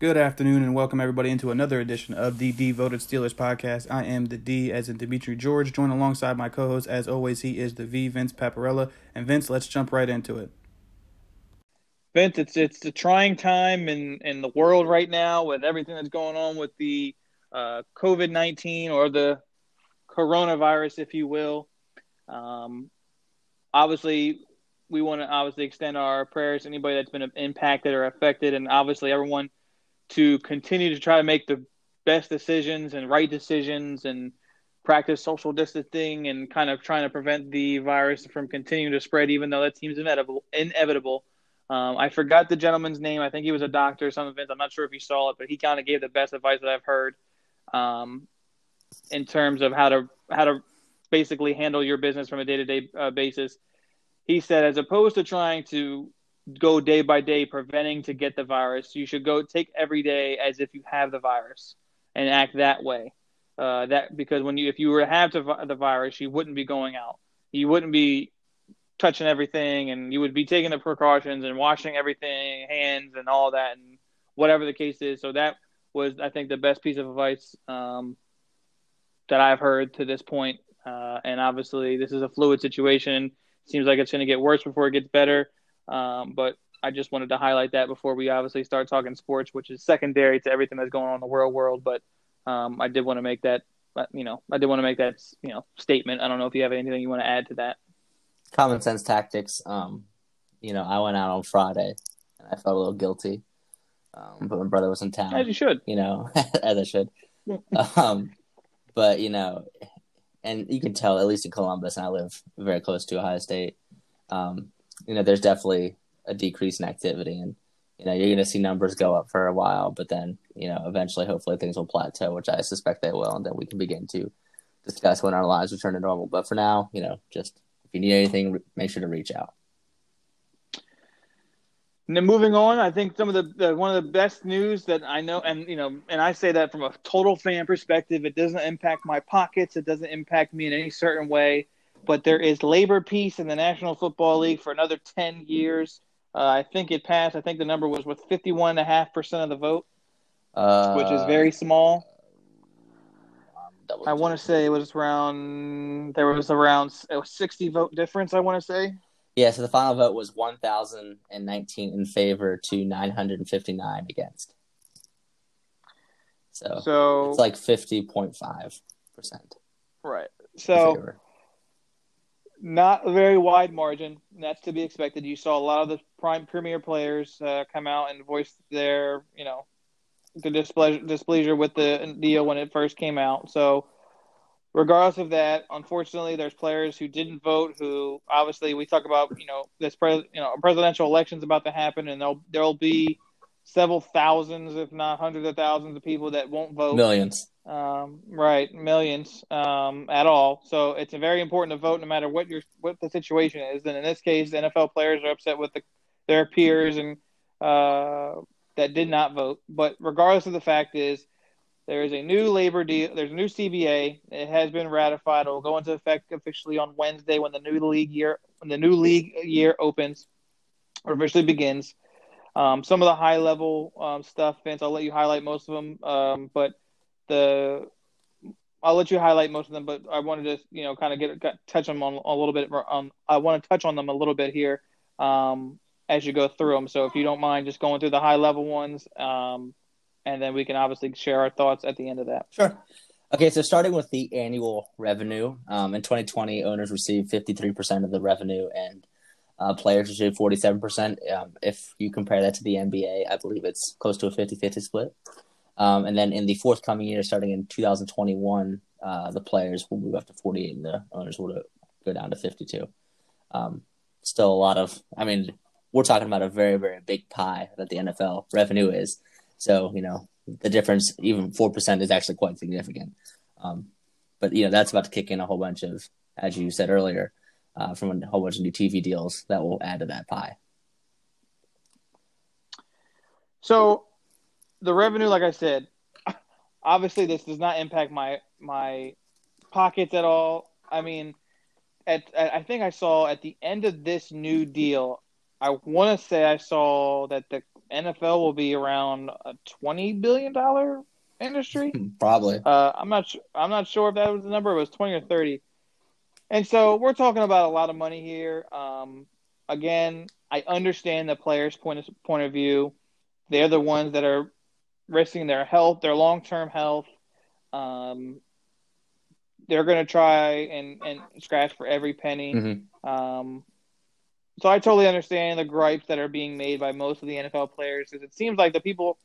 Good afternoon and welcome everybody into another edition of the Devoted Steelers podcast. I am the D as in Dimitri George, joined alongside my co-host as always. He is the V Vince Paparella. And Vince, let's jump right into it. Vince, it's it's a trying time in in the world right now with everything that's going on with the uh, COVID nineteen or the coronavirus, if you will. Um, obviously, we want to obviously extend our prayers to anybody that's been impacted or affected, and obviously everyone to continue to try to make the best decisions and right decisions and practice social distancing and kind of trying to prevent the virus from continuing to spread, even though that seems inevitable. Inevitable. Um, I forgot the gentleman's name. I think he was a doctor or something. I'm not sure if you saw it, but he kind of gave the best advice that I've heard um, in terms of how to how to basically handle your business from a day to day basis. He said, as opposed to trying to go day by day preventing to get the virus. You should go take every day as if you have the virus and act that way. Uh, that because when you if you were to have the virus, you wouldn't be going out. You wouldn't be touching everything, and you would be taking the precautions and washing everything, hands and all that, and whatever the case is. So that was, I think, the best piece of advice um, that I've heard to this point. Uh, and obviously, this is a fluid situation. Seems like it's going to get worse before it gets better. Um, but I just wanted to highlight that before we obviously start talking sports, which is secondary to everything that's going on in the world world. But um, I did want to make that, you know, I did want to make that, you know, statement. I don't know if you have anything you want to add to that. Common sense tactics. Um, you know, I went out on Friday and I felt a little guilty, um, but my brother was in town. As you should. You know, as I should. um, but you know, and you can tell at least in Columbus, and I live very close to Ohio State. Um, you know, there's definitely a decrease in activity, and you know, you're going to see numbers go up for a while, but then you know, eventually, hopefully, things will plateau, which I suspect they will, and then we can begin to discuss when our lives return to normal. But for now, you know, just if you need anything, make sure to reach out. And then moving on, I think some of the, the, one of the best news that I know, and you know, and I say that from a total fan perspective. It doesn't impact my pockets. It doesn't impact me in any certain way but there is labor peace in the National Football League for another 10 years. Uh, I think it passed. I think the number was with 51.5% of the vote, uh, which is very small. I want to say it was around, there was around a 60 vote difference, I want to say. Yeah, so the final vote was 1,019 in favor to 959 against. So, so it's like 50.5%. Right. So not a very wide margin. That's to be expected. You saw a lot of the prime premier players uh, come out and voice their, you know, the displeasure, displeasure with the deal when it first came out. So, regardless of that, unfortunately, there's players who didn't vote. Who obviously we talk about, you know, this pre- you know presidential election's about to happen, and there'll there'll be several thousands, if not hundreds of thousands, of people that won't vote. Millions. Um, right, millions um, at all. So it's very important to vote, no matter what your what the situation is. And in this case, the NFL players are upset with the, their peers and uh, that did not vote. But regardless of the fact is, there is a new labor deal. There's a new CBA. It has been ratified. It will go into effect officially on Wednesday when the new league year when the new league year opens or officially begins. Um, some of the high level um, stuff, Vince, I'll let you highlight most of them. Um, but the I'll let you highlight most of them, but I wanted to you know kind of get, touch them on a little bit. On I want to touch on them a little bit here um, as you go through them. So if you don't mind, just going through the high level ones, um, and then we can obviously share our thoughts at the end of that. Sure. Okay, so starting with the annual revenue, um, in 2020, owners received 53% of the revenue, and uh, players received 47%. Um, if you compare that to the NBA, I believe it's close to a 50-50 split. Um, and then in the forthcoming year, starting in 2021, uh, the players will move up to 48 and the owners will go down to 52. Um, still a lot of, I mean, we're talking about a very, very big pie that the NFL revenue is. So, you know, the difference, even 4%, is actually quite significant. Um, but, you know, that's about to kick in a whole bunch of, as you said earlier, uh, from a whole bunch of new TV deals that will add to that pie. So the revenue, like I said, obviously this does not impact my my pockets at all. I mean, at, at I think I saw at the end of this new deal, I want to say I saw that the NFL will be around a twenty billion dollar industry. Probably. Uh, I'm not. Su- I'm not sure if that was the number. It was twenty or thirty. And so we're talking about a lot of money here. Um, again, I understand the players' point of, point of view. They're the ones that are risking their health, their long term health. Um, they're going to try and, and scratch for every penny. Mhm. Um, so I totally understand the gripes that are being made by most of the NFL players because it seems like the people.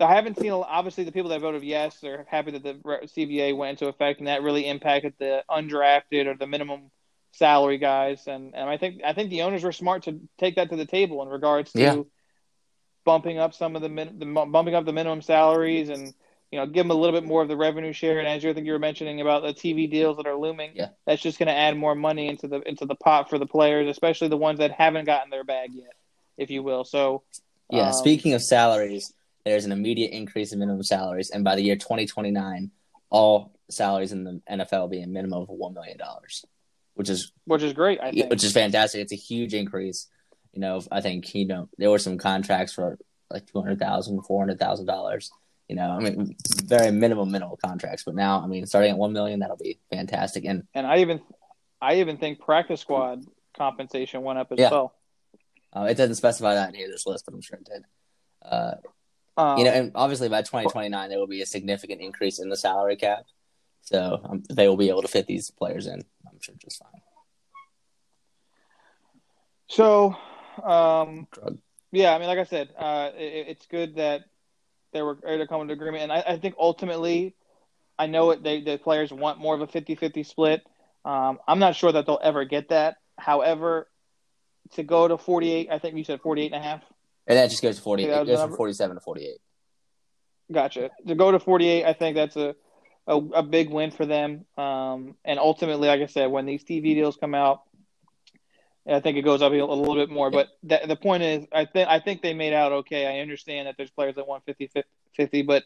I haven't seen obviously the people that voted yes are happy that the CBA went into effect and that really impacted the undrafted or the minimum salary guys and, and I think I think the owners were smart to take that to the table in regards to Yeah. bumping up some of the, min, the bumping up the minimum salaries and you know give them a little bit more of the revenue share and Andrew I think you were mentioning about the TV deals that are looming Yeah. that's just going to add more money into the into the pot for the players especially the ones that haven't gotten their bag yet if you will so Yeah. um, Speaking of salaries, there's an immediate increase in minimum salaries, and by the year 2029, all salaries in the NFL will be a minimum of one million dollars, which is which is great I think which is fantastic. It's a huge increase. You know, I think you know there were some contracts for like two hundred thousand, four hundred thousand dollars. You know, I mean, very minimum minimal contracts. But now, I mean, starting at one million, that'll be fantastic. And and I even I even think practice squad compensation went up as Yeah. well uh, it doesn't specify that in here this list, but I'm sure it did. Uh, um, you know, and obviously by 2029 there will be a significant increase in the salary cap, so um, they will be able to fit these players in. I'm sure just fine. So, um, yeah, I mean, like I said, uh, it, it's good that they were able to come to agreement, and I, I think ultimately, I know it. They the players want more of a 50-50 split. Um, I'm not sure that they'll ever get that. However, to go to 48, I think you said 48 and a half. And that just goes to 40. Yeah, it goes from 47 to 48. Gotcha. To go to 48, I think that's a, a, a big win for them. Um, and ultimately, like I said, when these TV deals come out, I think it goes up a, a little bit more. But th- the point is, I think I think they made out okay. I understand that there's players that want 50 50, but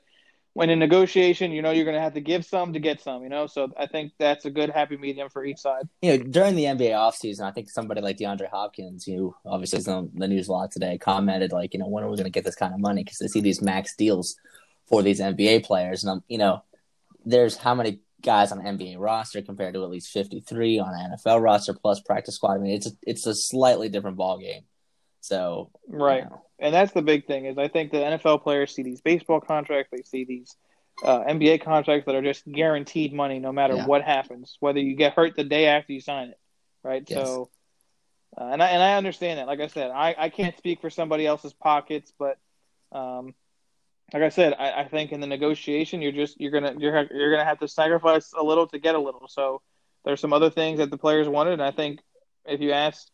when in negotiation, you know you're going to have to give some to get some, you know? So I think that's a good happy medium for each side. You know, during the NBA offseason, I think somebody like DeAndre Hopkins, who obviously is on the news a lot today, commented like, you know, when are we going to get this kind of money? Because they see these max deals for these NBA players, and I'm, you know, there's how many guys on NBA roster compared to at least 53 on NFL roster plus practice squad. I mean, it's a, it's a slightly different ball game. So Right. you know, And that's the big thing is I think the NFL players see these baseball contracts, they see these uh, NBA contracts that are just guaranteed money no matter Yeah. what happens, whether you get hurt the day after you sign it, right? Yes. So, uh, and I and I understand that. Like I said, I, I can't speak for somebody else's pockets, but um, like I said, I, I think in the negotiation, you're just you're gonna you're you're gonna have to sacrifice a little to get a little. So there's some other things that the players wanted, and I think if you ask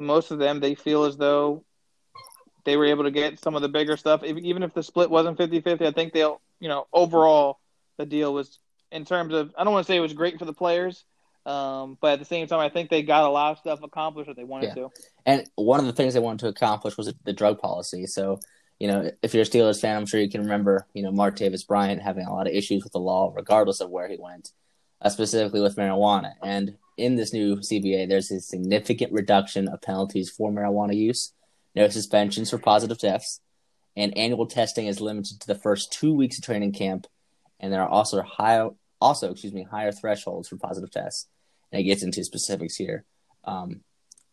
most of them, they feel as though they were able to get some of the bigger stuff. If, even if the split wasn't 50-50, I think they'll, you know, overall the deal was in terms of I don't want to say it was great for the players, um, but at the same time, I think they got a lot of stuff accomplished that they wanted Yeah. to. And one of the things they wanted to accomplish was the drug policy. So, you know, if you're a Steelers fan, I'm sure you can remember, you know, Martavis Bryant having a lot of issues with the law, regardless of where he went, uh, specifically with marijuana. And in this new CBA, there's a significant reduction of penalties for marijuana use, no suspensions for positive tests, and annual testing is limited to the first two weeks of training camp. And there are also higher, also excuse me, higher thresholds for positive tests. And it gets into specifics here. Um,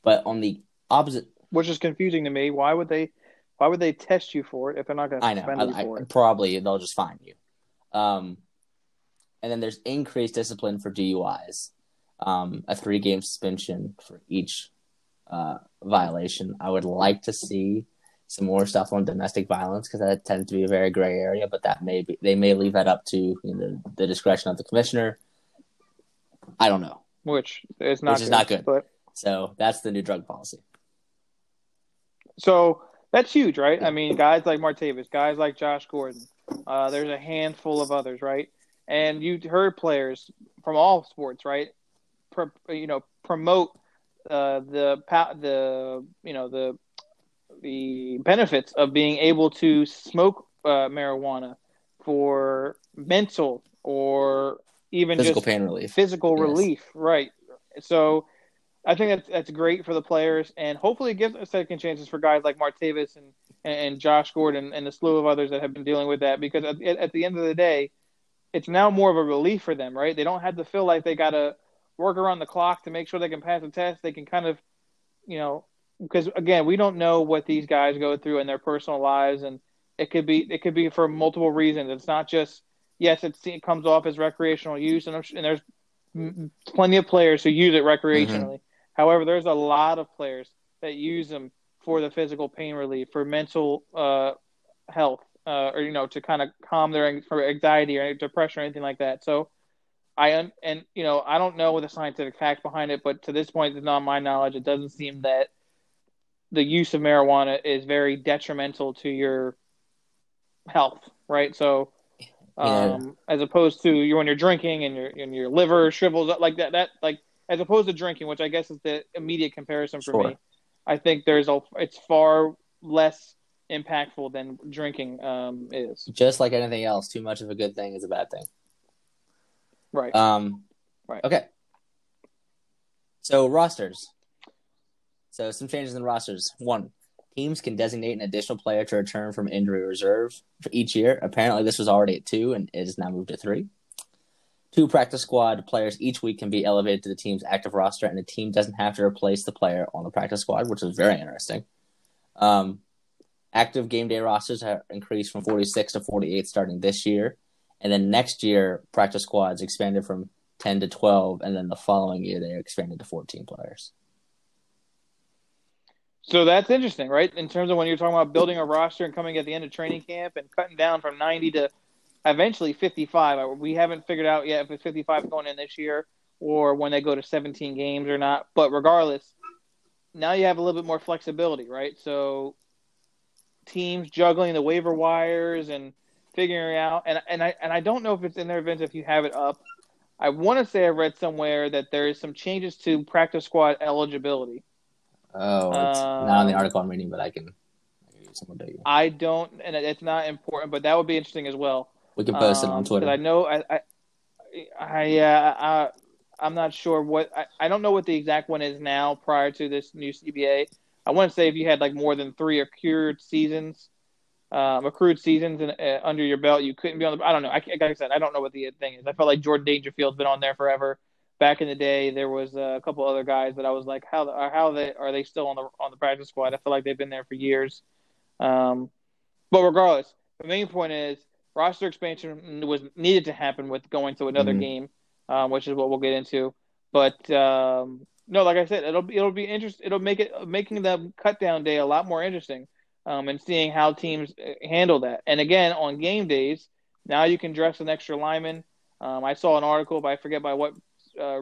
but on the opposite which is confusing to me. Why would they? Why would they test you for it if they're not going to I know. suspend you I, for I, it? probably they'll just fine you. Um, and then there's increased discipline for DUIs, um, a three game suspension for each uh, violation. I would like to see some more stuff on domestic violence because that tends to be a very gray area, but that may be they may leave that up to you know, the discretion of the commissioner. I don't know. Which is not Which is not good. But So that's the new drug policy. so that's huge, right? I mean, guys like Martavis, guys like Josh Gordon. Uh, there's a handful of others, right? And you heard players from all sports, right? Pro, you know, promote uh, the the you know the the benefits of being able to smoke uh, marijuana for mental or even Physical pain relief. physical Yes. relief, right? So I think that's that's great for the players, and hopefully it gives a second chances for guys like Martavis and and Josh Gordon and the slew of others that have been dealing with that because at, at the end of the day, it's now more of a relief for them, right? They don't have to feel like they got to work around the clock to make sure they can pass the test. They can kind of, you know, because again, we don't know what these guys go through in their personal lives, and it could be it could be for multiple reasons. It's not just yes, it comes off as recreational use, and, and there's plenty of players who use it recreationally. Mm-hmm. However, there's a lot of players that use them for the physical pain relief, for mental uh, health, uh, or you know, to kind of calm their for anxiety or depression or anything like that. So, I and you know, I don't know the scientific facts behind it, but to this point, it's not my knowledge. It doesn't seem that the use of marijuana is very detrimental to your health, right? So, um, yeah. as opposed to you when you're drinking and your and your liver shrivels up like that, that like as opposed to drinking, which I guess is the immediate comparison for sure. me. I think there's a it's far less impactful than drinking um, is. Just like anything else, too much of a good thing is a bad thing. Right. Um. Right. Okay. So rosters. So some changes in rosters. One, teams can designate an additional player to return from injury reserve for each year. Apparently, this was already at two, and it is now moved to three. Two practice squad players each week can be elevated to the team's active roster, and the team doesn't have to replace the player on the practice squad, which is very interesting. Um, active game day rosters have increased from 46 to 48 starting this year. And then next year, practice squads expanded from 10 to 12. And then the following year, they expanded to 14 players. So that's interesting, right? In terms of when you're talking about building a roster and coming at the end of training camp and cutting down from 90 to eventually 55. We haven't figured out yet if it's 55 going in this year or when they go to 17 games or not. But regardless, now you have a little bit more flexibility, right? So teams juggling the waiver wires and figuring out and and I and I don't know if it's in their events if you have it up. I want to say I read somewhere that there is some changes to practice squad eligibility. Oh, it's um, not in the article I'm reading, but I can. I don't, and it's not important, but that would be interesting as well. We can post um, it on um, Twitter. I know I, I, I, uh, I, I'm not sure what I, I don't know what the exact one is now prior to this new CBA. I want to say if you had like more than three accrued seasons, um, accrued seasons in, uh, under your belt, you couldn't be on the. I don't know. I, like I said, I don't know what the thing is. I felt like Jordan Dangerfield's been on there forever. Back in the day, there was a couple other guys that I was like, how how they are they still on the on the practice squad? I feel like they've been there for years. Um, but regardless, the main point is roster expansion was needed to happen with going to another mm-hmm. game, um, which is what we'll get into. But um, no, like I said, it'll be it'll be interesting. It'll make it making the cut down day a lot more interesting, um, and seeing how teams uh, handle that. And again, on game days, now you can dress an extra lineman. Um, I saw an article, but I forget by what uh,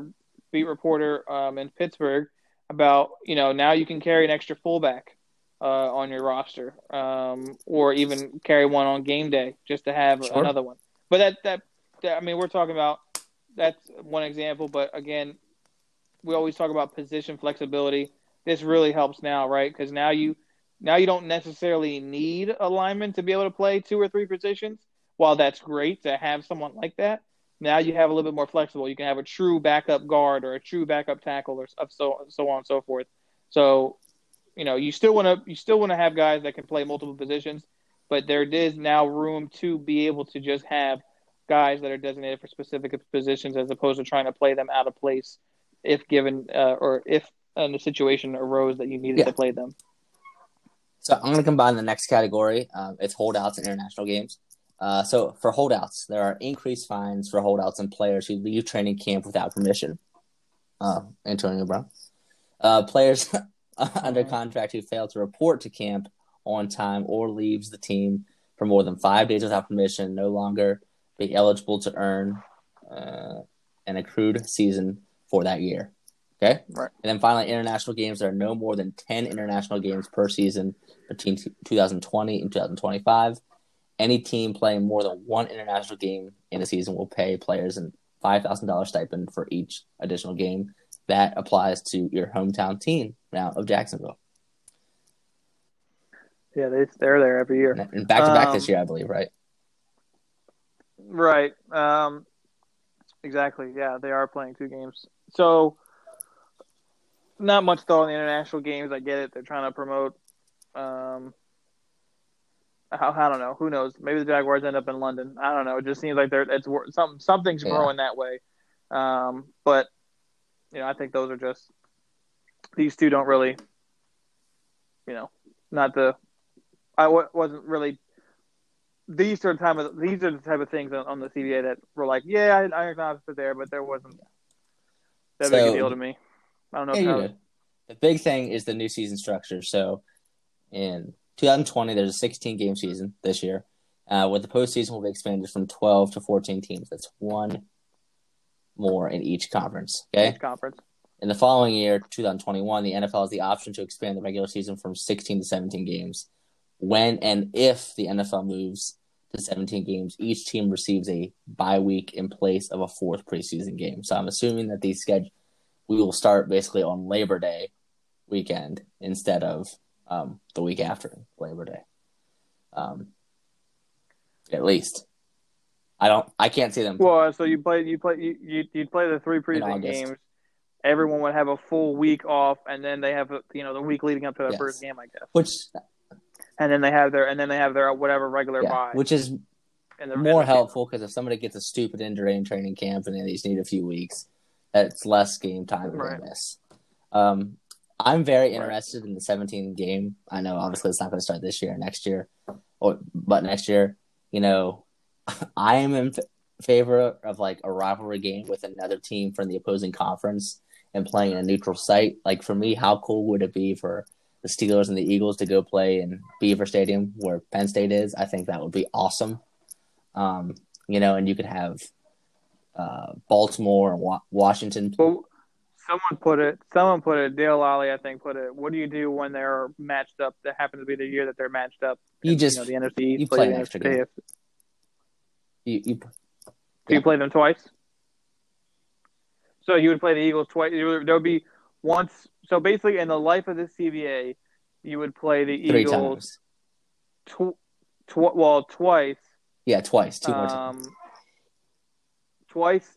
beat reporter um, in Pittsburgh about you know now you can carry an extra fullback uh, on your roster, um, or even carry one on game day just to have sure. another one. But that, that, that I mean, we're talking about that's one example. But again, we always talk about position flexibility. This really helps now, right? Because now you now you don't necessarily need a lineman to be able to play two or three positions. While that's great to have someone like that, now you have a little bit more flexible. You can have a true backup guard or a true backup tackle or so so on and so forth. So you know, you still want to you still want to have guys that can play multiple positions, but there is now room to be able to just have guys that are designated for specific positions as opposed to trying to play them out of place if given uh, or if a situation arose that you needed yeah. to play them. So I'm going to combine the next category. Um, it's holdouts and international games. Uh, so for holdouts, there are increased fines for holdouts and players who leave training camp without permission. Uh, Antonio Brown. Uh, players under contract who fail to report to camp on time or leaves the team for more than five days without permission no longer be eligible to earn uh, an accrued season for that year. Okay? Right. And then finally, international games. There are no more than 10 international games per season between 2020 and 2025. Any team playing more than one international game in a season will pay players a $5,000 stipend for each additional game that applies to your hometown team now of Jacksonville. Yeah, they they're there every year. And back to back this year, I believe, right? Right. Um, exactly. Yeah, they are playing two games. So not much though in the international games. I get it. They're trying to promote, um, I, I don't know. Who knows? Maybe the Jaguars end up in London. I don't know. It just seems like they're it's something something's Yeah. growing that way. Um, but you know, I think those are just these two don't really, you know, not the. I w- wasn't really. These are the time of these are the type of things on, on the CBA that were like, yeah, I, I acknowledge it there, but there wasn't that big a deal to me. I don't know. Yeah, if you're good. The big thing is the new season structure. So in 2020, there's a 16 game season this year. Uh, with the postseason, will be expanded from 12 to 14 teams. That's one more in each conference. Okay. each conference. In the following year, 2021, the NFL has the option to expand the regular season from 16 to 17 games. When and if the NFL moves to 17 games, each team receives a bye week in place of a fourth preseason game. So I'm assuming that these schedule we will start basically on Labor Day weekend instead of um, the week after Labor Day. Um, at least, I don't. I can't see them. Well, so you play you play you you you'd play the three preseason games. Everyone would have a full week off, and then they have you know the week leading up to their Yes. first game, I guess. which And then they have their and then they have their whatever regular yeah, bye. which is the, more helpful because if somebody gets a stupid injury in training camp and they just need a few weeks, that's less game time Right. miss. Um, I'm very Right. interested in the 17 game. I know obviously it's not going to start this year or next year, or but next year, you know, I am in f- favor of like a rivalry game with another team from the opposing conference and playing in a neutral site. Like for me, how cool would it be for the Steelers and the Eagles to go play in Beaver Stadium where Penn State is? I think that would be awesome. Um, you know, and you could have uh, Baltimore and Wa- Washington. Well, someone put it. Someone put it. Dale Lolley, I think, put it. What do you do when they're matched up? That happens to be the year that they're matched up. You And, just know, the NFC. you play play an extra game. you, you Do you play them twice? So you would play the Eagles twice. There would be once. So basically, in the life of this CBA, you would play the three Eagles times. tw- tw- well twice. Yeah, twice, two more times. Twice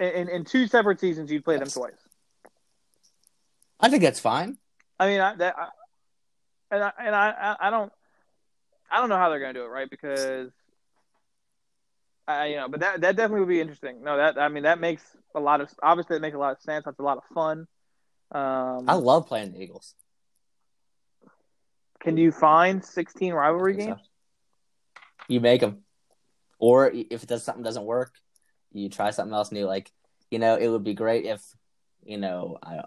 in, in two separate seasons. You'd play them twice. I think that's fine. I mean, I, that, I, and I, and I, I- don't, I don't know how they're going to do it, right? Because, I, you know, but that that definitely would be interesting. No, that I mean, that makes a lot of obviously it makes a lot of sense. That's a lot of fun. Um, I love playing the Eagles. can you find sixteen rivalry games? so. You make them, or if it does something doesn't work, you try something else new. Like you know, it would be great if you know I,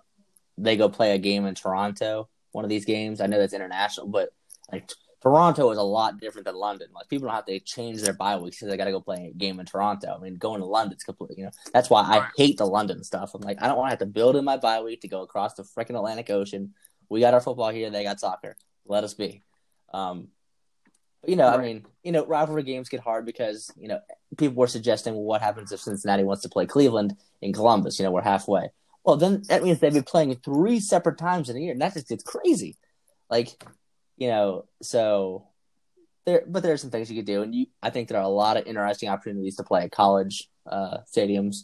they go play a game in Toronto. One of these games, I know that's international, but like Toronto is a lot different than London. Like people don't have to change their bye weeks because they got to go play a game in Toronto. I mean, going to London's completely. You know, that's why I hate the London stuff. I'm like, I don't want to have to build in my bye week to go across the freaking Atlantic Ocean. We got our football here. They got soccer. Let us be. Um, you know, I mean, you know, rivalry games get hard because you know people were suggesting, well, what happens if Cincinnati wants to play Cleveland in Columbus? You know, we're halfway. Well, then that means they'd be playing three separate times in a year, and that just gets crazy. Like, you know, so there, but there are some things you could do, and you, I think there are a lot of interesting opportunities to play at college uh, stadiums.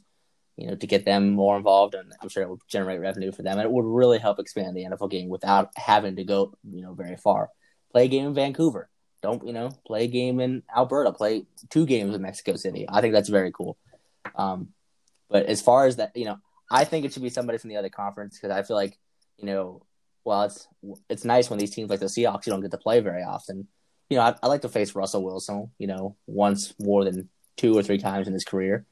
You know, to get them more involved, and I'm sure it will generate revenue for them, and it would really help expand the NFL game without having to go, you know, very far. Play a game in Vancouver. Don't you know? Play a game in Alberta. Play two games in Mexico City. I think that's very cool. Um, but as far as that, you know, I think it should be somebody from the other conference because I feel like, you know, well, it's it's nice when these teams like the Seahawks you don't get to play very often. You know, I, I like to face Russell Wilson. You know, once more than two or three times in his career.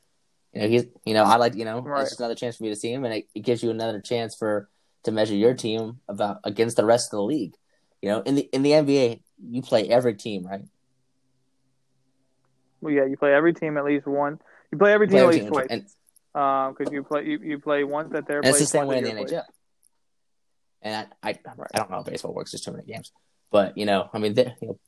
You know, he's you know I like you know Right. it's just another chance for me to see him, and it, it gives you another chance for to measure your team about against the rest of the league. You know, in the in the NBA, you play every team, right? Well, yeah, you play every team at least one. You play every You play team at least team, twice. because uh, you play you, you play once at their and place. it's the same way in the NHL. place. And I, I, I don't know how baseball works. There's too many games, but you know, I mean, they- you know,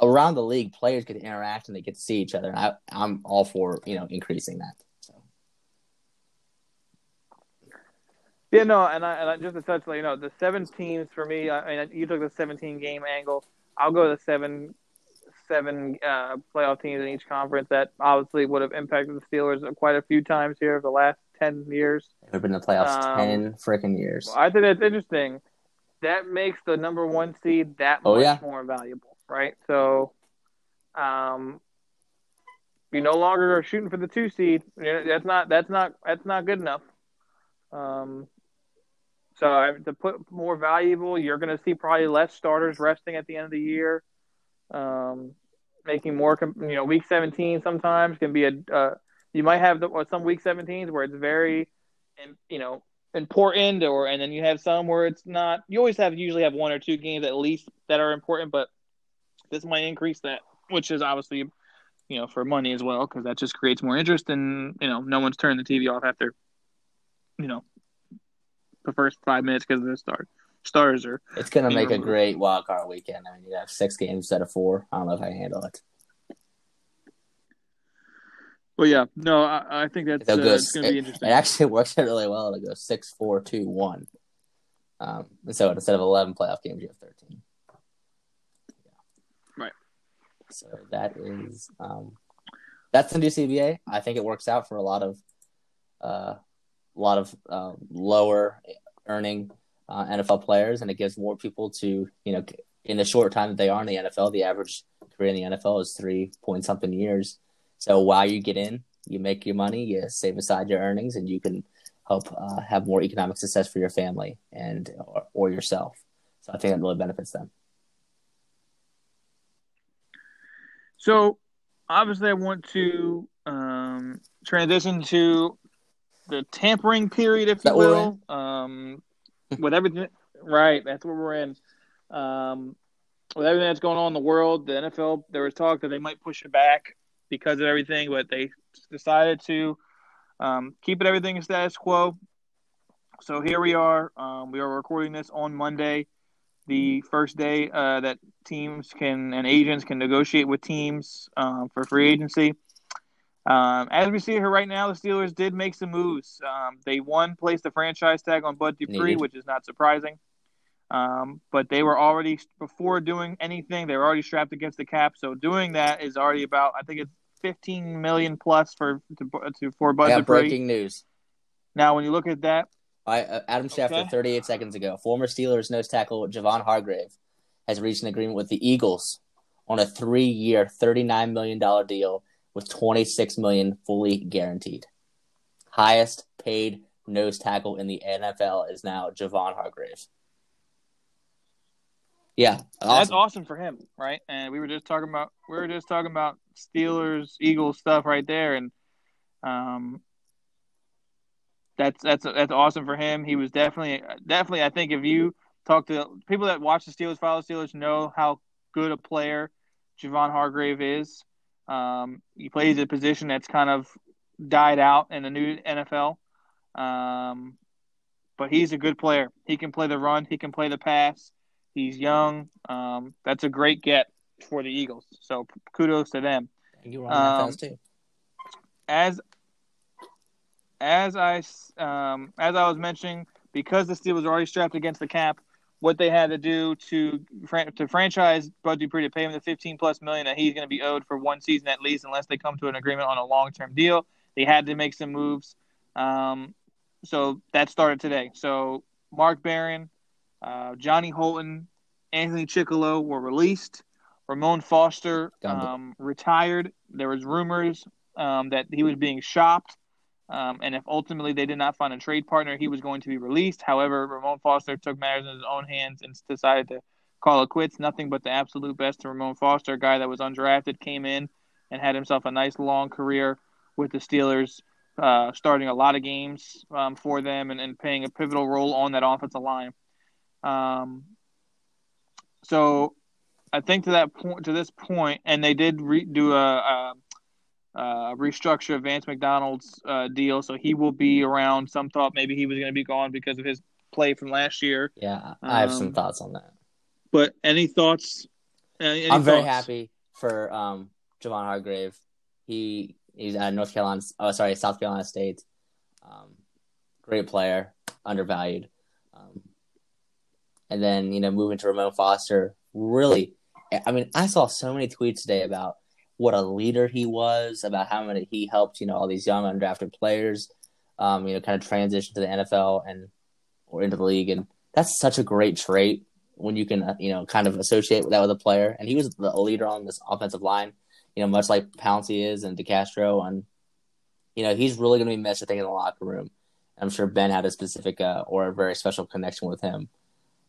around the league, players get to interact and they get to see each other. And I, I'm all for you know increasing that. So Yeah, no, and I, and I just to touch, you know, the seven teams for me. I mean, you took the seventeen game angle. I'll go the seven, seven uh, playoff teams in each conference. That obviously would have impacted the Steelers quite a few times here over the last ten years. they've been in the playoffs Um, ten freaking years. I think that's interesting. That makes the number one seed that Oh, much yeah. more valuable, right? So, Um, you no longer are shooting for the two seed. That's not that's not that's not good enough. Um, so to put more valuable, you're going to see probably less starters resting at the end of the year. Um, making more, you know, week 17 sometimes can be a. Uh, you might have the, some week 17s where it's very, you know, important, or and then you have some where it's not. You always have usually have one or two games at least that are important, but this might increase that, which is obviously, you know, for money as well because that just creates more interest, and you know, no one's turning the TV off after, you know, the first five minutes because of the start. Stars are. It's gonna make a great wild card weekend. I mean, you have six games instead of four. I don't know if I handle it. Well, yeah, no, I, I think that's uh, go, it's going to be interesting. It actually works out really well to go six, four, two, one. Um, so instead of eleven playoff games, you have thirteen. Yeah. Right. So that is um, that's the new CBA. I think it works out for a lot of uh, a lot of uh, lower earning uh, NFL players, and it gives more people to you know in the short time that they are in the NFL. The average career in the NFL is three point something years. So while you get in, you make your money, you save aside your earnings, and you can help uh, have more economic success for your family and or, or yourself. So I think that really benefits them. So obviously, I want to um, transition to the tampering period, if you will. Um, with everything, right? That's where we're in. Um, with everything that's going on in the world, the NFL, there was talk that they might push it back because of everything, but they decided to um, keep it everything in status quo. So here we are. Um, we are recording this on Monday, the first day uh, that teams can and agents can negotiate with teams um, for free agency. Um, as we see here right now, the Steelers did make some moves. Um, they one placed the franchise tag on Bud Dupree, Needed. which is not surprising. Um, but they were already before doing anything, they were already strapped against the cap. So doing that is already about I think it's 15 million plus for to, to for Bud yeah, Dupree. breaking news. Now, when you look at that, I, uh, Adam Schefter, okay. 38 seconds ago, former Steelers nose tackle Javon Hargrave has reached an agreement with the Eagles on a three-year, 39 million dollar deal with 26 million fully guaranteed. Highest paid nose tackle in the NFL is now Javon Hargrave. Yeah, awesome. that's awesome for him, right? And we were just talking about we were just talking about Steelers Eagles stuff right there, and um, that's that's that's awesome for him. He was definitely definitely. I think if you talk to people that watch the Steelers, follow the Steelers, know how good a player Javon Hargrave is. Um, he plays a position that's kind of died out in the new NFL. Um, but he's a good player. He can play the run. He can play the pass. He's young. Um, that's a great get for the Eagles. So kudos to them. You were on um, too. As as I um, as I was mentioning, because the Steelers are already strapped against the cap, what they had to do to to franchise Bud Dupree to pay him the 15 plus million that he's going to be owed for one season at least, unless they come to an agreement on a long term deal. They had to make some moves. Um, so that started today. So Mark Barron, uh, Johnny Holton, Anthony Chickillo were released. Ramon Foster um, retired. There was rumors um, that he was being shopped um, and if ultimately they did not find a trade partner, he was going to be released. However, Ramon Foster took matters in his own hands and decided to call it quits. Nothing but the absolute best to Ramon Foster, a guy that was undrafted, came in and had himself a nice long career with the Steelers, uh, starting a lot of games um, for them and, and, playing a pivotal role on that offensive line. Um, so I think to that point, to this point, and they did re- do a, a uh, restructure of Vance McDonald's uh, deal, so he will be around. Some thought maybe he was going to be gone because of his play from last year. Yeah, I have um, some thoughts on that. But any thoughts? Any, any I'm thoughts? very happy for um, Javon Hargrave. He he's at North Carolina. Oh, sorry, South Carolina State. Um, great player, undervalued. Um, and then you know moving to Ramon Foster. Really, I mean, I saw so many tweets today about what a leader he was, about how many he helped, you know, all these young undrafted players, um, you know, kind of transition to the NFL and or into the league, and that's such a great trait when you can, uh, you know, kind of associate that with a player. And he was the leader on this offensive line. you know, much like Pouncey is and DeCastro, and you know, he's really going to be missed. I think in the locker room. I'm sure Ben had a specific uh, or a very special connection with him.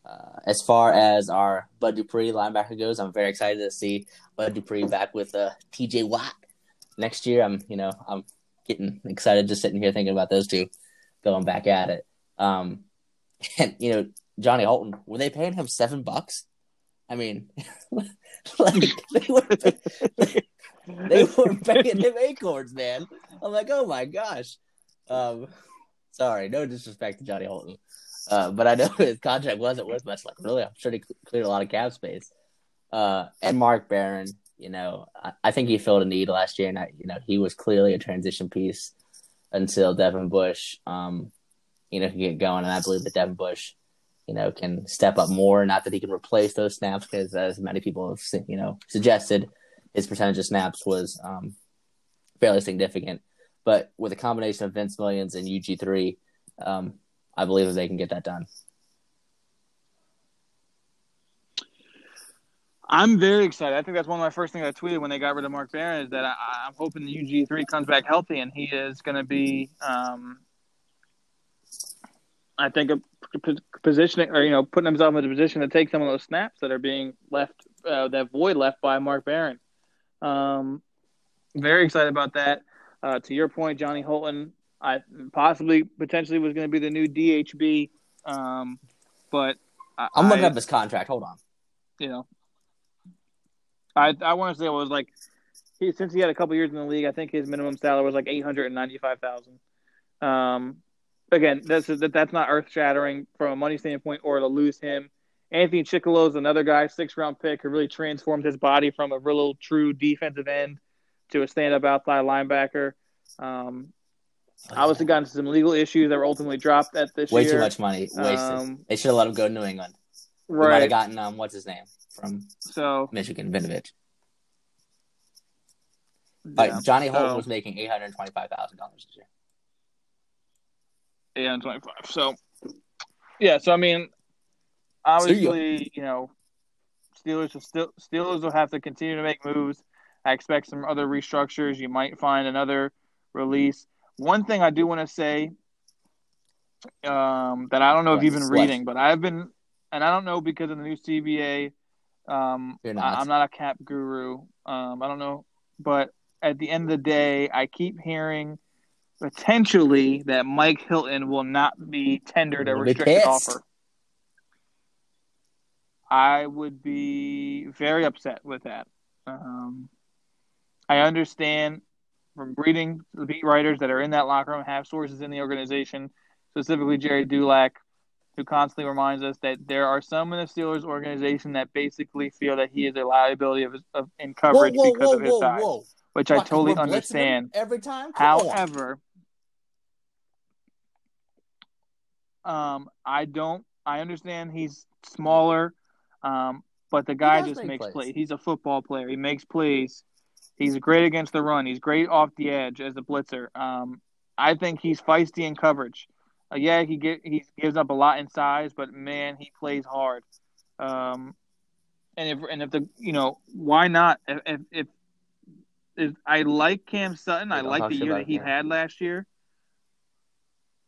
Uh, as far as our Bud Dupree linebacker goes, I'm very excited to see Bud Dupree back with uh, T.J. Watt next year. I'm, you know, I'm getting excited just sitting here thinking about those two going back at it. Um, and you know, Johnny Holton, were they paying him seven bucks? I mean, like they were, they were paying him acorns, man. I'm like, oh my gosh. Um, sorry, no disrespect to Johnny Holton, uh, but I know his contract wasn't worth much. Like, really, I'm sure he cleared a lot of cap space. Uh, and Mark Barron, you know, I, I, think he filled a need last year, and I, you know, he was clearly a transition piece until Devin Bush, um, you know, can get going. And I believe that Devin Bush, you know, can step up more. Not that he can replace those snaps, because as many people have, you know, suggested, his percentage of snaps was um, fairly significant. But with a combination of Vince Williams and UG3, um, I believe that they can get that done. I'm very excited. I think that's one of my first things I tweeted when they got rid of Mark Barron is that I, am hoping the UG3 comes back healthy and he is going to be, um, I think, a positioning or you know putting himself in a position to take some of those snaps that are being left, uh, that void left by Mark Barron. Um, very excited about that. Uh, to your point, Johnny Holton, I possibly potentially was going to be the new DHB, um, but I, am looking I, up his contract. Hold on. You know, I I want to say it was like he since he had a couple years in the league, I think his minimum salary was like eight hundred and ninety five thousand. Um, again, that's that, that's not earth shattering from a money standpoint, or to lose him. Anthony Chickillo is another guy, six round pick, who really transformed his body from a real true defensive end to a stand up outside linebacker. Um, oh, obviously, got into some legal issues that were ultimately dropped at this Way year. too much money wasted. Um, they should have let him go to New England. Right. They might have gotten um, what's his name from so Michigan, Winovich. Yeah, Johnny Holt so, was making eight hundred twenty-five thousand dollars this year. Eight hundred twenty-five. So, yeah. So I mean, obviously, you know, Steelers will still Steelers will have to continue to make moves. I expect some other restructures. You might find another release. One thing I do want to say um, that I don't know if you've been reading, but I've been, and I don't know because of the new CBA. Um, not. I, am not a cap guru. Um, I don't know, but at the end of the day, I keep hearing potentially that Mike Hilton will not be tendered a restricted offer. I would be very upset with that. Um, I understand from reading the beat writers that are in that locker room, have sources in the organization, specifically Gerry Dulac, who constantly reminds us that there are some in the Steelers organization that basically feel that he is a liability of, of in coverage whoa, whoa, because whoa, of his size, which I totally understand. Every time, Come however, um, I don't. I understand he's smaller, um, but the guy just makes plays. plays. He's a football player. He makes plays. He's great against the run. He's great off the edge as a blitzer. Um, I think he's feisty in coverage. Uh, yeah, he get he gives up a lot in size, but man, he plays hard. Um, and if and if the you know why not if if, if, if I like Cam Sutton, I like the year that he Cam. had last year.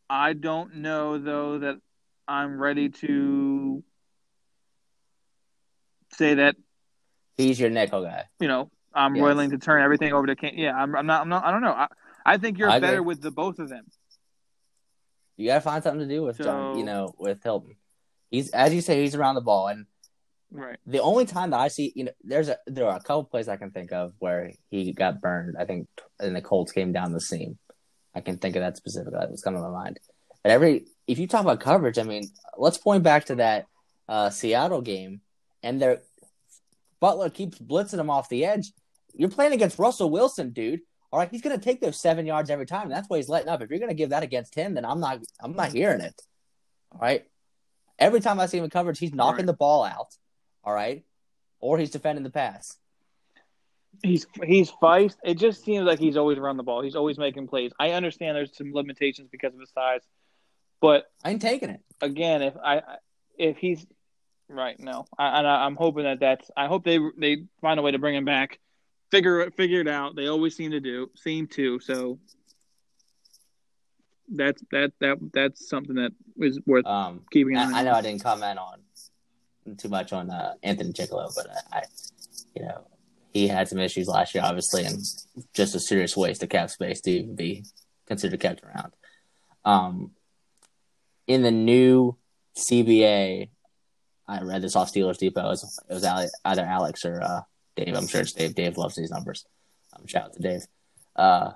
I don't know though that I'm ready to say that he's your nickel guy. You know, I'm yes. willing to turn everything over to Cam. Yeah, I'm, I'm not. I'm not. I don't know. I, I think you're I better agree. with the both of them. You gotta find something to do with so, John. You know, with Hilton. He's as you say, he's around the ball, and right. The only time that I see, you know, there's a there are a couple plays I can think of where he got burned. I think, and the Colts came down the seam. I can think of that specifically. That was coming to my mind. But every if you talk about coverage, I mean, let's point back to that uh, Seattle game, and their Butler keeps blitzing him off the edge. You're playing against Russell Wilson, dude. All right, he's going to take those seven yards every time. that's why he's letting up. If you're going to give that against him, then I'm not. I'm not hearing it. All right. Every time I see him in coverage, he's knocking right. the ball out. All right, or he's defending the pass. He's he's feist. It just seems like he's always around the ball. He's always making plays. I understand there's some limitations because of his size, but I ain't taking it. Again, if I if he's right, no, I, and I, am hoping that that's. I hope they they find a way to bring him back figure it figure it out. They always seem to do seem to. So that's that that that's something that is worth Um, keeping I, I know. I didn't comment on too much on uh, Anthony Chickillo, but I, I, you know, he had some issues last year, obviously, and just a serious waste of cap space to even be considered kept around. Um, in the new CBA, I read this off Steelers Depot. It was, it was either Alex or uh, Dave. I'm sure it's Dave. Dave loves these numbers. Um, shout out to Dave. Uh,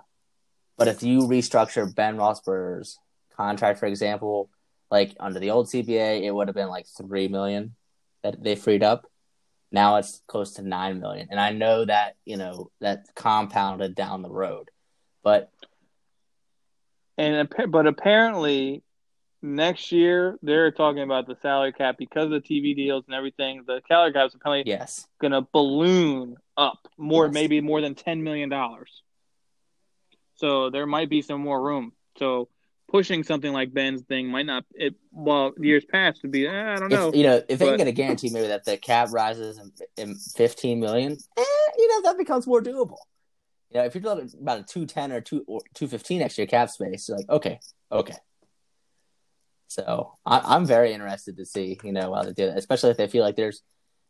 but if you restructure Ben Roethlisberger's contract, for example, like under the old CBA, it would have been like three million that they freed up. Now it's close to nine million, and I know that you know that compounded down the road, but And but apparently next year they're talking about the salary cap because of the TV deals and everything. The salary cap is apparently yes, going to balloon up more, Yes. maybe more than ten million dollars. So there might be some more room. So pushing something like Ben's thing might not. It well years past would be. Eh, I don't know. if you know if they can but- get a guarantee maybe that the cap rises in, in fifteen million, eh, you know that becomes more doable. You know, if you're talking about a two ten or two or two fifteen extra cap space, you're like okay, okay. So I, I'm very interested to see, you know, how they do that, especially if they feel like there's,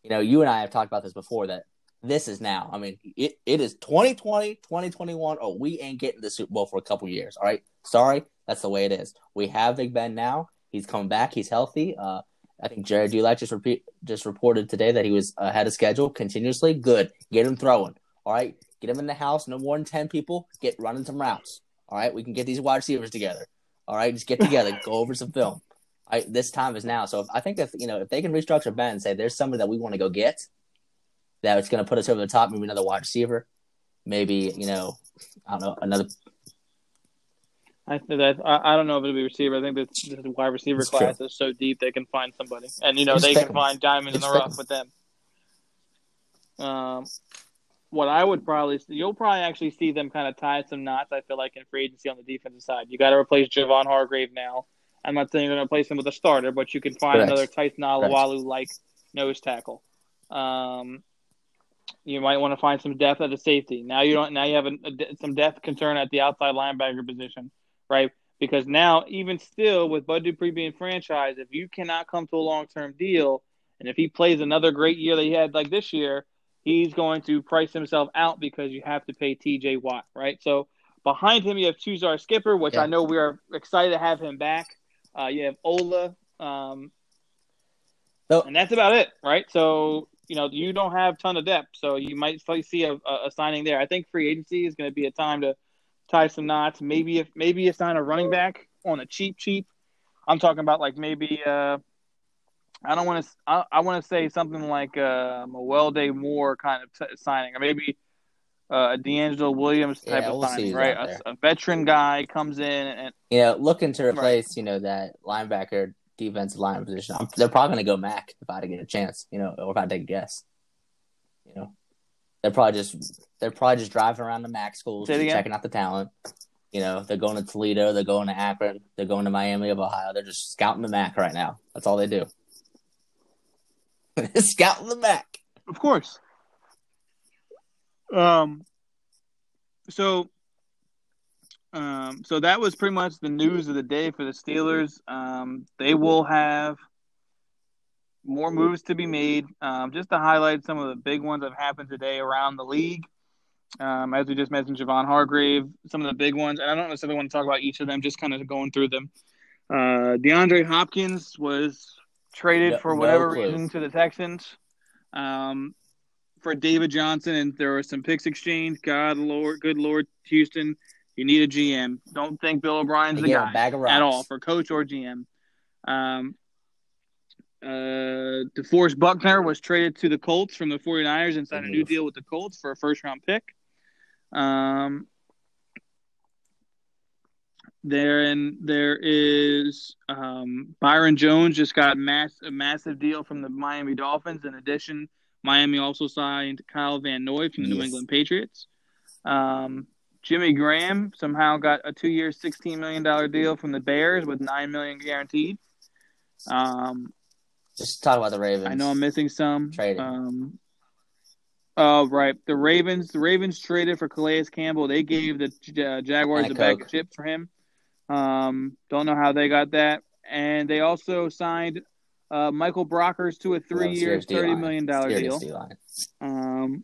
you know, you and I have talked about this before that this is now. I mean, it, it is 2020, 2021. Oh, we ain't getting the Super Bowl for a couple years. All right. Sorry. That's the way it is. We have Big Ben now. He's coming back. He's healthy. Uh, I think Gerry Dulac just repeat, just reported today that he was ahead of schedule continuously. Good. Get him throwing. All right. Get him in the house. No more than 10 people. Get running some routes. All right. We can get these wide receivers together. All right. Just get together. go over some film. Right. This time is now. So if, I think if, you know, if they can restructure Ben and say there's somebody that we want to go get, that it's going to put us over the top, maybe another wide receiver, maybe, you know, I don't know, another. I think that I, I don't know if it'll be receiver. I think the wide receiver It's class is so deep they can find somebody, and you know they can find diamonds in the rough with them. Um, what I would probably see, you'll probably actually see them kind of tie some knots. I feel like in free agency on the defensive side, you got to replace Javon Hargrave now. I'm not saying you're going to replace him with a starter, but you can find Correct. another Tyson Alualu like nose tackle. Um, you might want to find some depth at the safety. Now you don't. Now you have a, a some depth concern at the outside linebacker position, right? Because now, even still, with Bud Dupree being franchised, if you cannot come to a long term deal, and if he plays another great year that he had like this year, he's going to price himself out because you have to pay T.J. Watt, right? So behind him, you have Tuzar Skipper, which Yeah. I know we are excited to have him back. Uh, you have Ola, um, So, and that's about it, right? So you know you don't have ton of depth, so you might see a, a signing there. I think free agency is going to be a time to tie some knots. Maybe if maybe you sign a running back on a cheap, cheap. I'm talking about like maybe uh, I don't want to I, I want to say something like uh, a Mewelde Moore kind of t- signing, or maybe uh, a DeAngelo Williams type Yeah, of we'll signing, right? A, a veteran guy comes in and you know, looking to replace, you know, that linebacker defensive line position, I'm, they're probably going to go MAC if I had to get a chance, you know, or if I had to take a guess. You know, they're probably just they're probably just driving around the MAC schools, Say it just again? checking out the talent. You know, they're going to Toledo, they're going to Akron, they're going to Miami of Ohio. They're just scouting the MAC right now. That's all they do. scouting the back. Of course. Um. So. Um. So that was pretty much the news of the day for the Steelers. Um. They will have more moves to be made. Um. Just to highlight some of the big ones that have happened today around the league. Um. As we just mentioned, Javon Hargrave. Some of the big ones, and I don't necessarily want to talk about each of them. Just kind of going through them. Uh. DeAndre Hopkins was traded No- for whatever clue. reason to the Texans. Um for David Johnson, and there were some picks exchanged. God, Lord, good Lord, Houston, you need a GM. Don't think Bill O'Brien's the guy bag of rocks. at all for coach or GM. Um, uh, DeForest Buckner was traded to the Colts from the 49ers and signed a new deal with the Colts for a first round pick. Um, there and there is um, Byron Jones just got mass, a massive deal from the Miami Dolphins. In addition, Miami also signed Kyle Van Noy from the New England Patriots. Um, Jimmy Graham somehow got a two-year, sixteen million dollar deal from the Bears with nine million guaranteed. Um, Just talk about the Ravens. I know I'm missing some. Trading. Um, Oh, right. The Ravens. The Ravens traded for Calais Campbell. They gave the uh, Jaguars a a bag of chips for him. Um, don't know how they got that. And they also signed uh, Michael Brockers to a three-year, thirty million dollar deal. Um,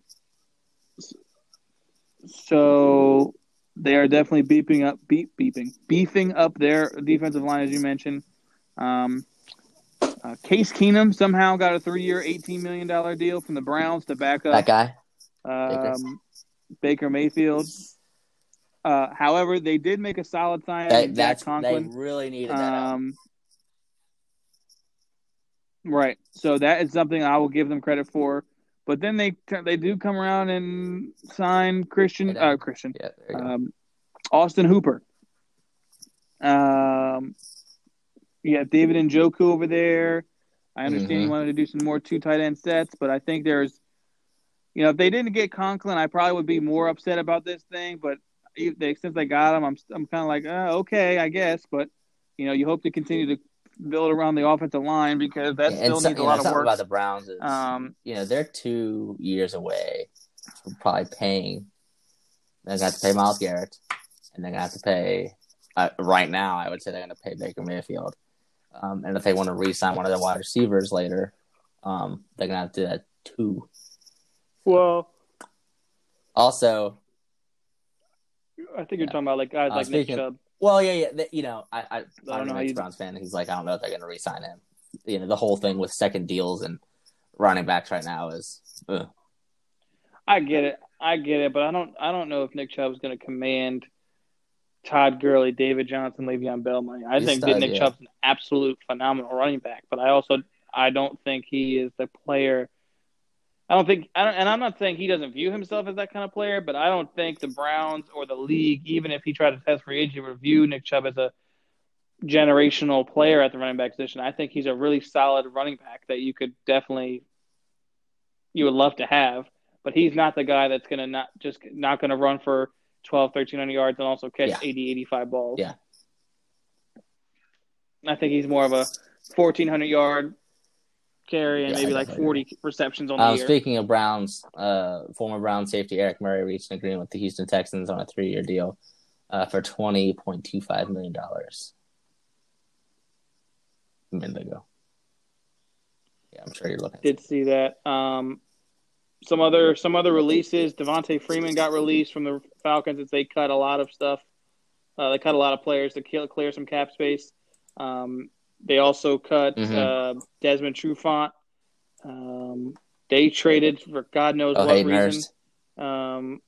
so they are definitely beeping up, beep, beeping, beefing up their defensive line, as you mentioned. Um, uh, Case Keenum somehow got a three-year, eighteen million dollar deal from the Browns to back up That guy. um, Baker Mayfield. Uh, however, they did make a solid sign. That, that's they really needed that. Um, right. So that is something I will give them credit for. But then they they do come around and sign Christian uh, Christian Yeah, there you go. um, Austin Hooper. Um, you have David Njoku over there. I understand Mhm. you wanted to do some more two tight end sets, but I think there's, you know, if they didn't get Conklin, I probably would be more upset about this thing. But if they, since they got him, I'm I'm kind of like, uh, okay, I guess. But you know, you hope to continue to build around the offensive line because that and still so- needs a you know, lot of something work. about the Browns is, Um, you know, they're two years away from probably paying. They're gonna have to pay Myles Garrett, and they're gonna have to pay. Uh, right now, I would say they're gonna pay Baker Mayfield, um, and if they want to re-sign one of their wide receivers later, um, they're gonna have to do that too. well, Also, I think you're talking about like guys Uh, like Nick Chubb. well, yeah, yeah, they, you know, I, I, know I'm how a Knicks Browns fan. He's like, I don't know if they're gonna re-sign him. You know, the whole thing with second deals and running backs right now is. ugh. I get it. I get it, but I don't. I don't know if Nick Chubb's going to command Todd Gurley, David Johnson, Le'Veon Bell money. I He's think stud, Nick yeah. Chubb's an absolute phenomenal running back, but I also I don't think he is the player. I don't think, I don't, and I'm not saying he doesn't view himself as that kind of player, but I don't think the Browns or the league, even if he tried to test free agency, would view Nick Chubb as a generational player at the running back position. I think he's a really solid running back that you could definitely, you would love to have, but he's not the guy that's going to not just not going to run for 12, 1300 yards and also catch Yeah. 80, 85 balls. Yeah. I think he's more of a 1400 yard carry and Yeah, maybe I like definitely 40 receptions on the Um, year. speaking of Browns, uh, former Brown safety Eric Murray reached an agreement with the Houston Texans on a three-year deal uh, for twenty point two five million dollars. A minute ago. Yeah, I'm sure you're looking. did see that. Um, some other some other releases. Devonta Freeman got released from the Falcons as they cut a lot of stuff. Uh, they cut a lot of players to kill, clear some cap space. Um, they also cut Mhm. uh, Desmond Trufant. Um, they traded for God knows Oh, what Hayden reason. Hurst. Um,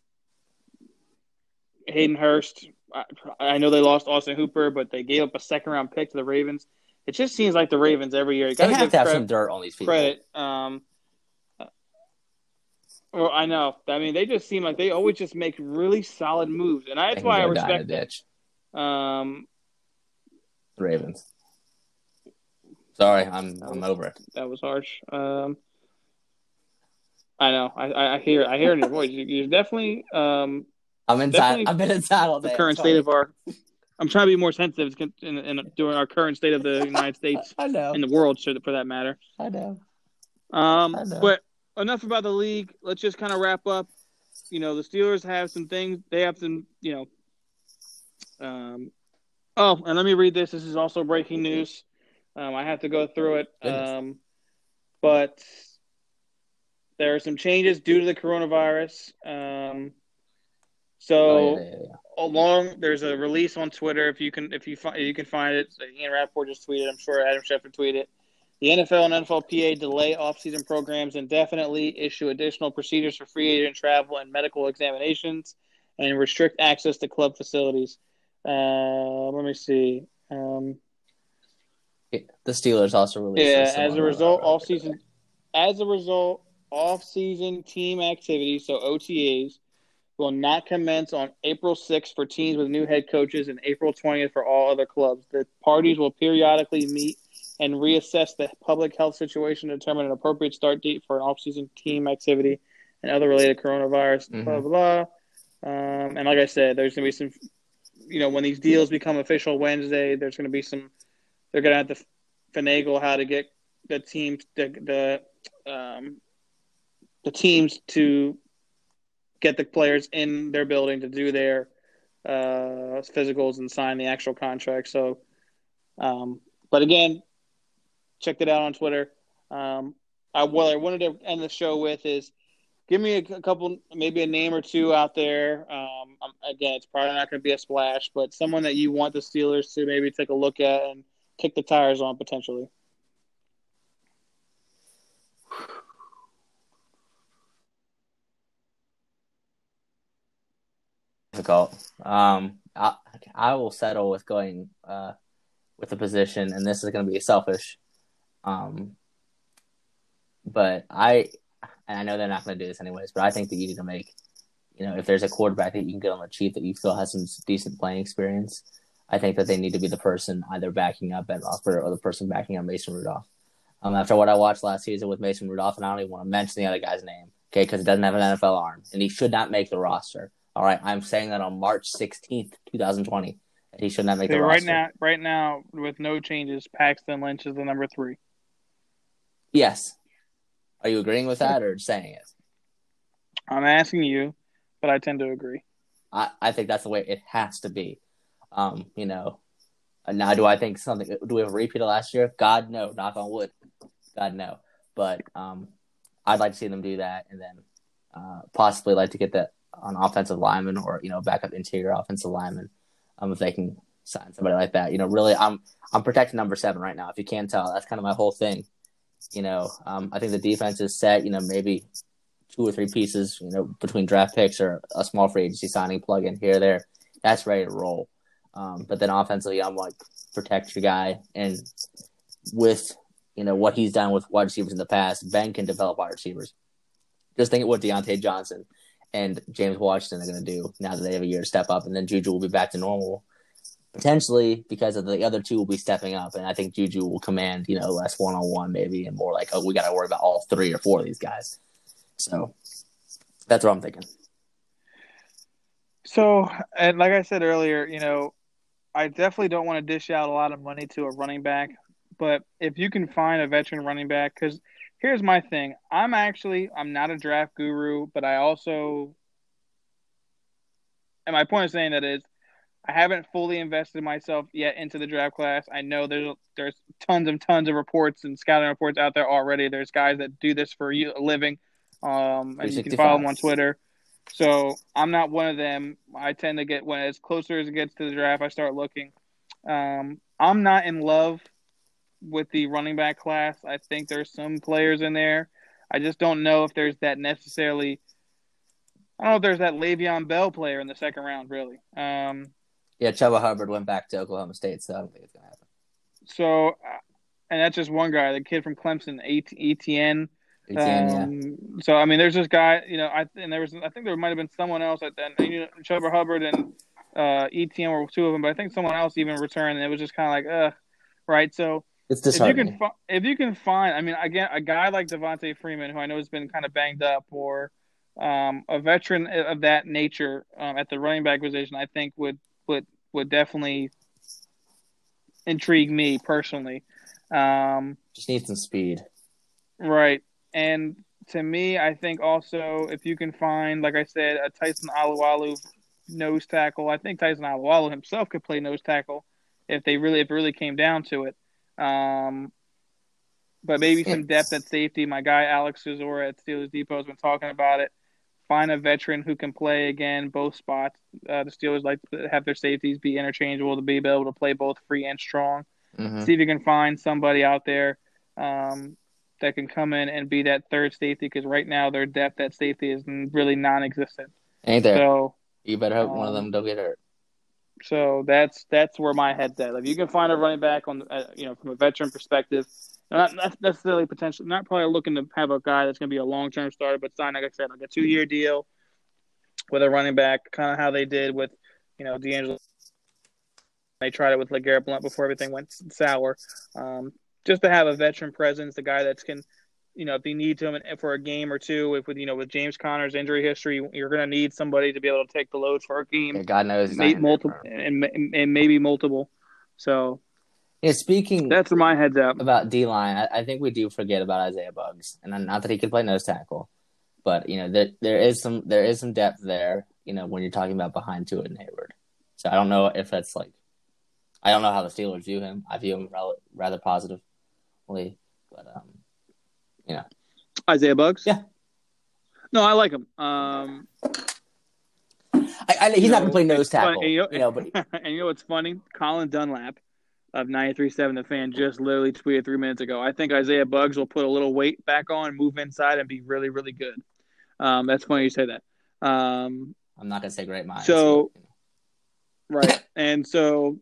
Hayden Hurst. I, I know they lost Austin Hooper, but they gave up a second round pick to the Ravens. It just seems like the Ravens every year. You They have to have credit- some dirt on these people. credit. Um, uh, well, I know. I mean, they just seem like they always just make really solid moves, and that's why I respect the them. Um, The Ravens. Sorry, I'm I'm over it. that was harsh. Um, I know. I, I, hear. I hear it in your voice. You, you're definitely um, I'm inside. I've been inside all day. the current state of our. I'm trying to be more sensitive in, in, during our current state of the United States I know. and the world, for that matter. I know. Um, I know. but enough about the league. Let's just kind of wrap up. You know, the Steelers have some things. They have some. You know. Um. Oh, and let me read this. This is also breaking news. Um, I have to go through it. Um, but there are some changes due to the coronavirus. Um. So Oh, yeah, yeah, yeah. along there's a release on Twitter if you can if you find you can find it. Ian Rapoport just tweeted. I'm sure Adam Schefter tweeted. The NFL and NFLPA delay off-season programs indefinitely, issue additional procedures for free agent travel and medical examinations, and restrict access to club facilities. Uh, let me see. Um, The Steelers also released. yeah, as a result, uh, off-season, as a result, off-season team activities, so OTAs, will not commence on April 6th for teams with new head coaches and April 20th for all other clubs. The parties will periodically meet and reassess the public health situation to determine an appropriate start date for an off-season team activity and other related coronavirus. Mhm. Blah blah. Um, and like I said, there's going to be some. You know, when these deals become official Wednesday, there's going to be some. They're going to have to finagle how to get the team the the um, the teams to get the players in their building to do their uh, physicals and sign the actual contract. So, um, but again, check it out on Twitter. Um, I, what I wanted to end the show with is give me a, a couple, maybe a name or two out there. Um, again, it's probably not going to be a splash, but someone that you want the Steelers to maybe take a look at and kick the tires on potentially. difficult. Um, I, I will settle with going uh, with the position, and this is going to be selfish. Um, but I, and I know they're not going to do this anyways, but I think that you need to make, you know, if there's a quarterback that you can get on the cheap that you feel has some decent playing experience, I think that they need to be the person either backing up Ben Roethlisberger or the person backing up Mason Rudolph. Um, after what I watched last season with Mason Rudolph, and I don't even want to mention the other guy's name, okay, because it doesn't have an NFL arm, and he should not make the roster. All right, I'm saying that on March 16th, 2020. He should not make okay, the right roster. now. Right now, with no changes, Paxton Lynch is the number three. Yes. Are you agreeing with that or saying it? I'm asking you, but I tend to agree. I, I think that's the way it has to be. Um, you know, now do I think something? Do we have a repeat of last year? God no. Knock on wood. God no. But um, I'd like to see them do that, and then uh, possibly like to get that on offensive lineman or you know backup interior offensive lineman um, if they can sign somebody like that. You know, really, I'm I'm protecting number seven right now. If you can't tell, that's kind of my whole thing. You know, um, I think the defense is set. You know, maybe two or three pieces. You know, between draft picks or a small free agency signing plug in here there. That's ready to roll. Um, but then offensively, I'm like protect your guy, and with you know what he's done with wide receivers in the past, Ben can develop wide receivers. Just think of what Diontae Johnson and James Washington are going to do now that they have a year to step up, and then Juju will be back to normal potentially because of the other two will be stepping up, and I think Juju will command you know less one on one maybe, and more like oh we got to worry about all three or four of these guys. So that's what I'm thinking. So, and like I said earlier, you know, I definitely don't want to dish out a lot of money to a running back, but if you can find a veteran running back, because here's my thing. I'm actually I'm not a draft guru, but I also and my point of saying that is I haven't fully invested myself yet into the draft class. I know there's there's tons and tons of reports and scouting reports out there already. There's guys that do this for you a living, um, and you can follow them on Twitter. So I'm not one of them. I tend to get when as closer as it gets to the draft, I start looking. Um, I'm not in love with the running back class. I think there's some players in there. I just don't know if there's that necessarily. I don't know if there's that Le'Veon Bell player in the second round, really. Um, yeah, Chuba Hubbard went back to Oklahoma State, so I don't think it's gonna happen. So, uh, and that's just one guy, the kid from Clemson, Etienne. Um. So I mean, there's this guy, you know, I and there was, I think there might have been someone else at then, you know, Chuba Hubbard and uh, Etienne were two of them, but I think someone else even returned, and it was just kind of like, uh, right. So it's disheartening. If you can, if you can find, I mean, again, a guy like Devonta Freeman, who I know has been kind of banged up, or um, a veteran of that nature um, at the running back position, I think would would would definitely intrigue me personally. Um, Just need some speed, right? And to me, I think also if you can find, like I said, a Tyson Alualu nose tackle, I think Tyson Alualu himself could play nose tackle if they really if it really came down to it. Um, but maybe some depth at safety. My guy Alex Kozora at Steelers Depot has been talking about it. Find a veteran who can play again both spots. Uh, the Steelers like to have their safeties be interchangeable to be able to play both free and strong. Mm-hmm. See if you can find somebody out there um, that can come in and be that third safety because right now their depth at safety is really non-existent. Ain't there? So you better hope um, one of them don't get hurt. So that's that's where my head's at. If you can find a running back on, uh, you know, from a veteran perspective, not, not necessarily potentially, not probably looking to have a guy that's going to be a long term starter, but sign like I said, like a two year deal with a running back, kind of how they did with, you know, DeAngelo. They tried it with LeGarrette Blount before everything went sour. Um, just to have a veteran presence, the guy that can you know, if they need to him for a game or two, if with you know with James Conner's injury history, you're going to need somebody to be able to take the load for a game. Yeah, God knows, maybe multiple and, and maybe multiple. So, yeah. Speaking, that's where my head's at about D line. I, I, think we do forget about Isaiah Buggs, and not that he can play nose tackle, but you know there there is some there is some depth there. You know when you're talking about behind Tuitt and Heyward. So I don't know if that's like I don't know how the Steelers view him. I view him rel- rather positively, but um, you know Isaiah Buggs. Yeah. No, I like him. Um, I, I, he's You not gonna play nose it's funny, tackle, and you you know- know, but and you know what's funny? Colin Dunlap of 93.7 The Fan just literally tweeted three minutes ago. I think Isaiah Buggs will put a little weight back on, move inside, and be really, really good. Um, that's funny you say that. Um, I'm not gonna say great minds. So- you know. right. and so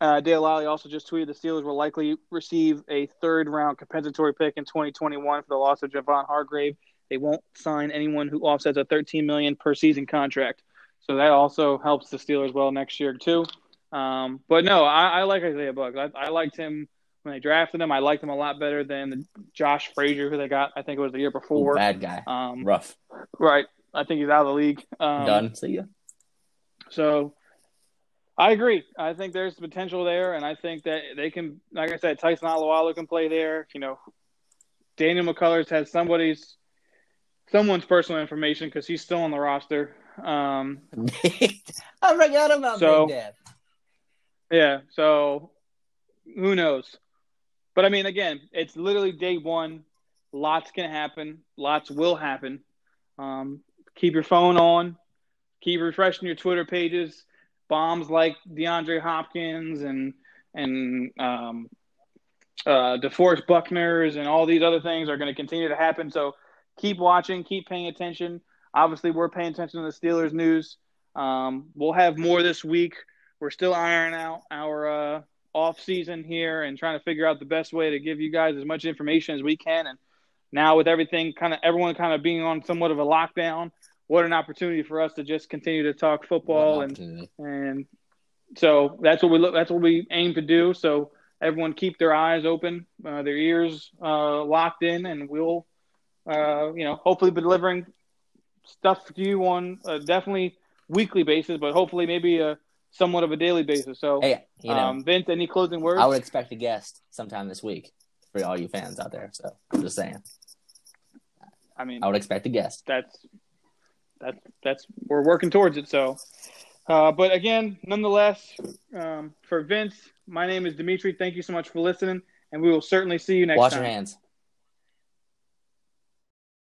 uh, Dale Lolley also just tweeted the Steelers will likely receive a third round compensatory pick in 2021 for the loss of Javon Hargrave. They won't sign anyone who offsets a 13 million per season contract. So that also helps the Steelers well next year too. Um, but no, I, I like Isaiah Buggs. I, I liked him when they drafted him. I liked him a lot better than the Josh Frazier who they got. I think it was the year before. bad guy, Um, rough, right. I think he's out of the league. Um, done. See ya. so I agree. I think there's potential there, and I think that they can, like I said, Tyson Alualu can play there. You know, Daniel McCullers has somebody's, someone's personal information because he's still on the roster. Um, I forgot about So- Big Dad. yeah, so who knows? But I mean, again, it's literally day one. Lots can happen. Lots will happen. Um, keep your phone on. Keep refreshing your Twitter pages. Bombs like DeAndre Hopkins and and um, uh, DeForest Buckner's and all these other things are going to continue to happen. So keep watching, keep paying attention. Obviously, we're paying attention to the Steelers news. Um, we'll have more this week. We're still ironing out our uh, off season here and trying to figure out the best way to give you guys as much information as we can. And now with everything kind of everyone kind of being on somewhat of a lockdown, what an opportunity for us to just continue to talk football and and so that's what we look. That's what we aim to do. So everyone keep their eyes open, uh, their ears uh, locked in, and we'll, uh, you know, hopefully be delivering stuff to you on a definitely weekly basis, but hopefully maybe a somewhat of a daily basis. So, hey, you know, um, Vince, any closing words? I would expect a guest sometime this week for all you fans out there. So I'm just saying, I mean, I would expect a guest. that's that's that's we're working towards it. So, uh, but again, nonetheless, um, for Vince, my name is Dimitri. Thank you so much for listening, and we will certainly see you next Wash time. Wash your hands.